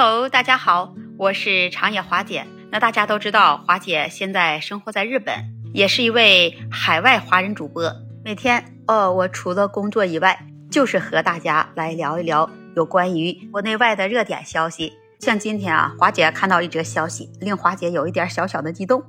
Hello，大家好，我是长野华姐。那大家都知道，华姐现在生活在日本，也是一位海外华人主播。每天，哦，我除了工作以外，就是和大家来聊一聊有关于国内外的热点消息。像今天啊，华姐看到一则消息，令华姐有一点小小的激动。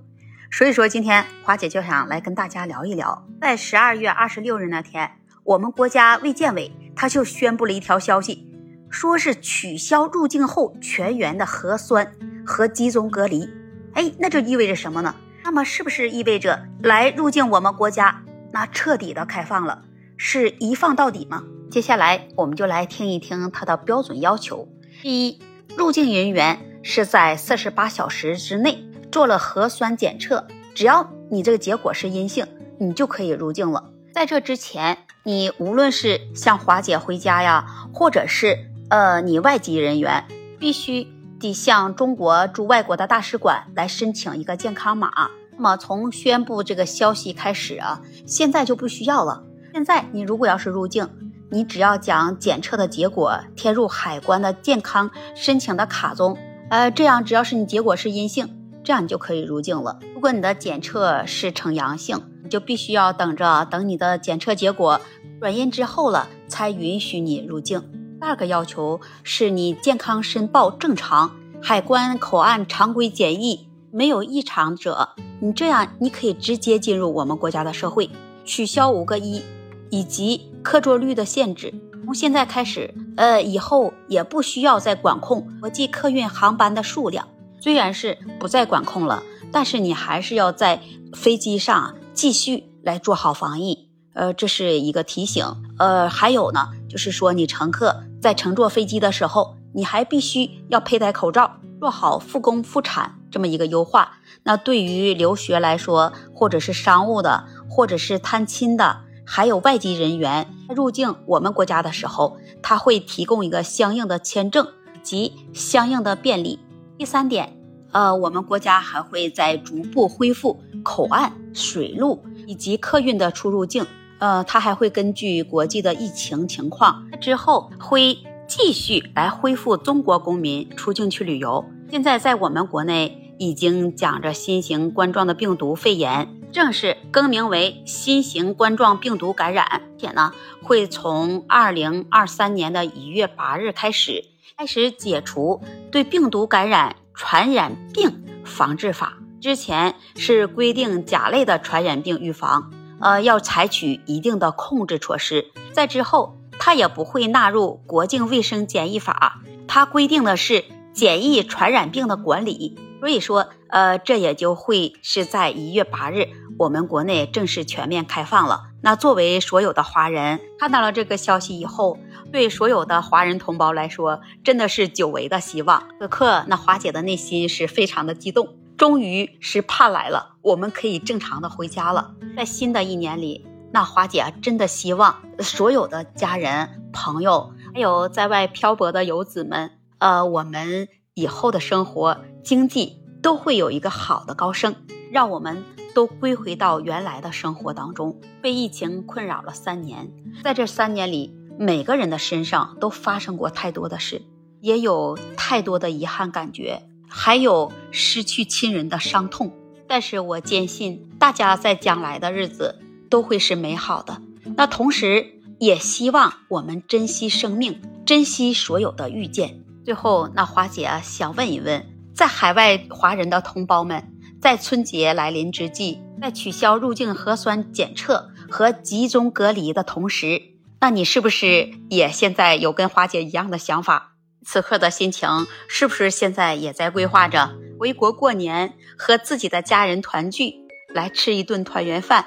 所以说，今天华姐就想来跟大家聊一聊，在十二月二十六日那天，我们国家卫健委他就宣布了一条消息。说是取消入境后全员的核酸和集中隔离，哎，那就意味着什么呢？那么是不是意味着来入境我们国家那彻底的开放了，是一放到底吗？接下来我们就来听一听它的标准要求。第一，入境人员是在四十八小时之内做了核酸检测，只要你这个结果是阴性，你就可以入境了。在这之前，你无论是像华姐回家呀，或者是呃，你外籍人员必须得向中国驻外国的大使馆来申请一个健康码。那么从宣布这个消息开始啊，现在就不需要了。现在你如果要是入境，你只要将检测的结果填入海关的健康申请的卡中，呃，这样只要是你结果是阴性，这样你就可以入境了。如果你的检测是呈阳性，你就必须要等着等你的检测结果转阴之后了，才允许你入境。第二个要求是你健康申报正常，海关口岸常规检疫没有异常者，你这样你可以直接进入我们国家的社会，取消五个一以及客座率的限制。从现在开始，呃，以后也不需要再管控国际客运航班的数量。虽然是不再管控了，但是你还是要在飞机上继续来做好防疫。呃，这是一个提醒。呃，还有呢，就是说你乘客。在乘坐飞机的时候，你还必须要佩戴口罩，做好复工复产这么一个优化。那对于留学来说，或者是商务的，或者是探亲的，还有外籍人员入境我们国家的时候，他会提供一个相应的签证及相应的便利。第三点，呃，我们国家还会在逐步恢复口岸、水路以及客运的出入境。呃，他还会根据国际的疫情情况，之后会继续来恢复中国公民出境去旅游。现在在我们国内已经讲着新型冠状的病毒肺炎正式更名为新型冠状病毒感染，且呢会从二零二三年的一月八日开始开始解除对病毒感染传染病防治法，之前是规定甲类的传染病预防。呃，要采取一定的控制措施。在之后，它也不会纳入国境卫生检疫法，它规定的是检疫传染病的管理。所以说，呃，这也就会是在一月八日，我们国内正式全面开放了。那作为所有的华人看到了这个消息以后，对所有的华人同胞来说，真的是久违的希望。此刻，那华姐的内心是非常的激动。终于是盼来了，我们可以正常的回家了。在新的一年里，那华姐真的希望 所有的家人、朋友，还有在外漂泊的游子们，呃，我们以后的生活、经济都会有一个好的高升，让我们都归回到原来的生活当中。被疫情困扰了三年，在这三年里，每个人的身上都发生过太多的事，也有太多的遗憾感觉。还有失去亲人的伤痛，但是我坚信大家在将来的日子都会是美好的。那同时也希望我们珍惜生命，珍惜所有的遇见。最后，那华姐想问一问，在海外华人的同胞们，在春节来临之际，在取消入境核酸检测和集中隔离的同时，那你是不是也现在有跟华姐一样的想法？此刻的心情是不是现在也在规划着回国过年，和自己的家人团聚，来吃一顿团圆饭？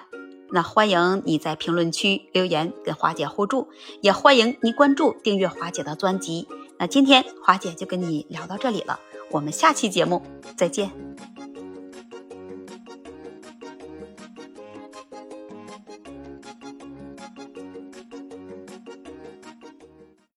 那欢迎你在评论区留言跟华姐互助，也欢迎你关注订阅华姐的专辑。那今天华姐就跟你聊到这里了，我们下期节目再见。